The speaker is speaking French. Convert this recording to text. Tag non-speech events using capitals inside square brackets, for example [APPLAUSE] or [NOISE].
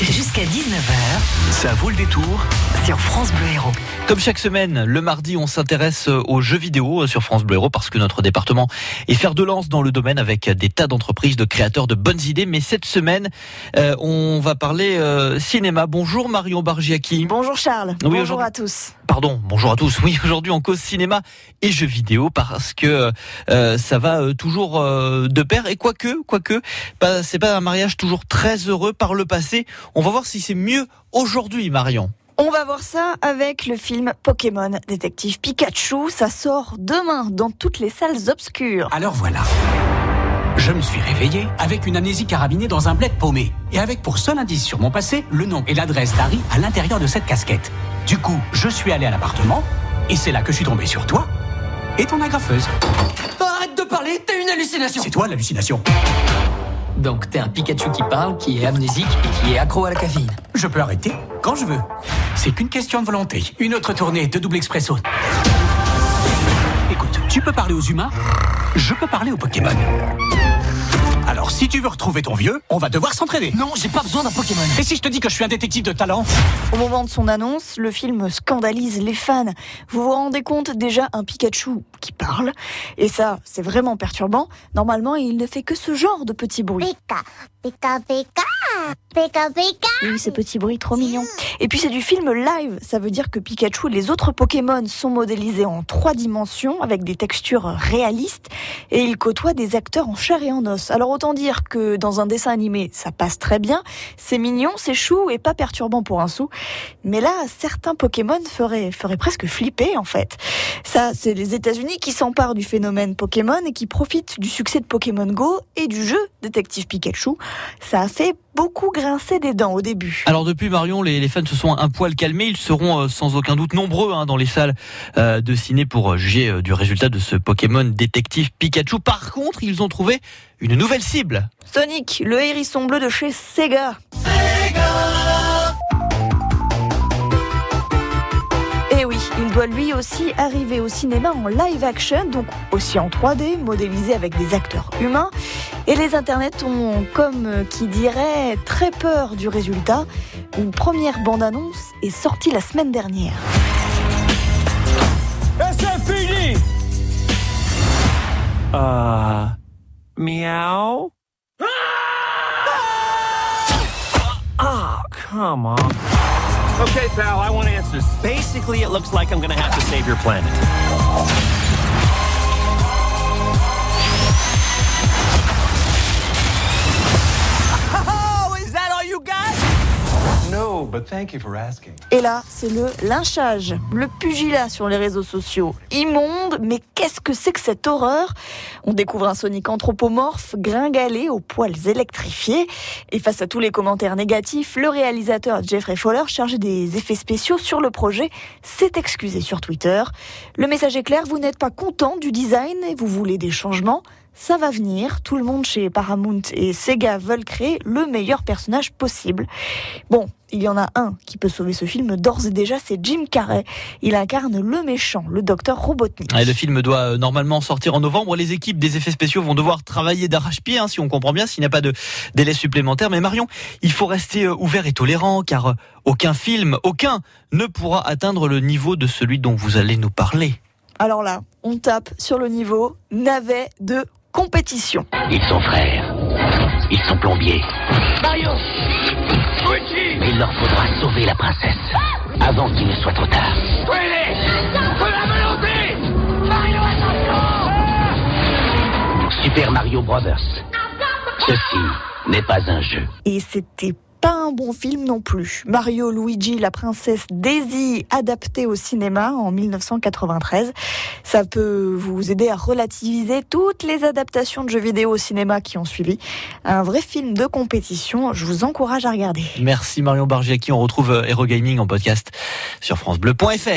Jusqu'à 19h. Ça vaut le détour sur France Bleu Héros. Comme chaque semaine, le mardi, on s'intéresse aux jeux vidéo sur France Bleu Héros parce que notre département est fer de lance dans le domaine avec des tas d'entreprises, de créateurs de bonnes idées. Mais cette semaine, euh, on va parler euh, cinéma. Bonjour Marion Bargiaki. Bonjour Charles. Oui, Bonjour à tous. Pardon, bonjour à tous. [LAUGHS] Oui, aujourd'hui on cause cinéma et jeux vidéo parce que euh, ça va euh, toujours euh, de pair et quoique, quoique, pas, c'est pas un mariage toujours très heureux par le passé. On va voir si c'est mieux aujourd'hui, Marion. On va voir ça avec le film Pokémon Détective Pikachu. Ça sort demain dans toutes les salles obscures. Alors voilà. Je me suis réveillé avec une amnésie carabinée dans un bled paumé. Et avec pour seul indice sur mon passé, le nom et l'adresse d'Harry à l'intérieur de cette casquette. Du coup, je suis allé à l'appartement, et c'est là que je suis tombé sur toi et ton agrafeuse. Arrête de parler, t'as une hallucination C'est toi l'hallucination. Donc t'es un Pikachu qui parle, qui est amnésique et qui est accro à la caféine. Je peux arrêter quand je veux. C'est qu'une question de volonté. Une autre tournée de double expresso. Écoute, tu peux parler aux humains, je peux parler aux Pokémon. Alors, si tu veux retrouver ton vieux, on va devoir s'entraîner. Non, j'ai pas besoin d'un Pokémon. Et si je te dis que je suis un détective de talent? Au moment de son annonce, le film scandalise les fans. Vous vous rendez compte déjà un Pikachu qui parle Et ça, c'est vraiment perturbant. Normalement, il ne fait que ce genre de petits bruits. Pika, pika, pika, pika, pika. Oui, ces petits bruits trop mignons. Et puis c'est du film live, ça veut dire que Pikachu et les autres Pokémon sont modélisés en trois dimensions avec des textures réalistes et ils côtoient des acteurs en chair et en os. Alors autant dire que dans un dessin animé, ça passe très bien, c'est mignon, c'est chou et pas perturbant pour un sou. Mais là, certains Pokémon feraient, feraient presque flipper en fait. Ça, c'est les États-Unis qui s'emparent du phénomène Pokémon et qui profitent du succès de Pokémon Go et du jeu Détective Pikachu. Ça a fait beaucoup grincer des dents au début. Alors depuis Marion, les, les fans se sont un poil calmés. Ils seront euh, sans aucun doute nombreux hein, dans les salles euh, de ciné pour euh, juger euh, du résultat de ce Pokémon détective Pikachu. Par contre, ils ont trouvé une nouvelle cible. Sonic, le hérisson bleu de chez Sega. Et oui, il doit lui aussi arriver au cinéma en live action, donc aussi en 3D, modélisé avec des acteurs humains. Et les internets ont, comme euh, qui dirait, très peur du résultat. Une première bande-annonce est sortie la semaine dernière. Uh, meow? Oh, come on. Okay, pal, I want answers. Basically, it looks like I'm gonna have to save your planet. Asking. Et là, c'est le lynchage, le pugilat sur les réseaux sociaux. Immonde, mais qu'est-ce que c'est que cette horreur? On découvre un Sonic anthropomorphe, gringalé, aux poils électrifiés. Et face à tous les commentaires négatifs, le réalisateur Jeffrey Fowler, chargé des effets spéciaux sur le projet, s'est excusé sur Twitter. Le message est clair, vous n'êtes pas content du design et vous voulez des changements ça va venir. Tout le monde chez Paramount et Sega veulent créer le meilleur personnage possible. Bon, il y en a un qui peut sauver ce film d'ores et déjà, c'est Jim Carrey. Il incarne le méchant, le docteur Robotnik. Et le film doit euh, normalement sortir en novembre. Les équipes des effets spéciaux vont devoir travailler d'arrache-pied, hein, si on comprend bien, s'il n'y a pas de délai supplémentaire. Mais Marion, il faut rester euh, ouvert et tolérant, car euh, aucun film, aucun, ne pourra atteindre le niveau de celui dont vous allez nous parler. Alors là, on tape sur le niveau navet de compétition. Ils sont frères. Ils sont plombiers. Mario Mais il leur faudra sauver la princesse avant qu'il ne soit trop tard. Super Mario Brothers. Ceci n'est pas un jeu. Et c'était pas un bon film non plus. Mario Luigi, la princesse Daisy, adapté au cinéma en 1993. Ça peut vous aider à relativiser toutes les adaptations de jeux vidéo au cinéma qui ont suivi. Un vrai film de compétition, je vous encourage à regarder. Merci Marion Bargiaki. On retrouve euh, Hero Gaming en podcast sur francebleu.fr.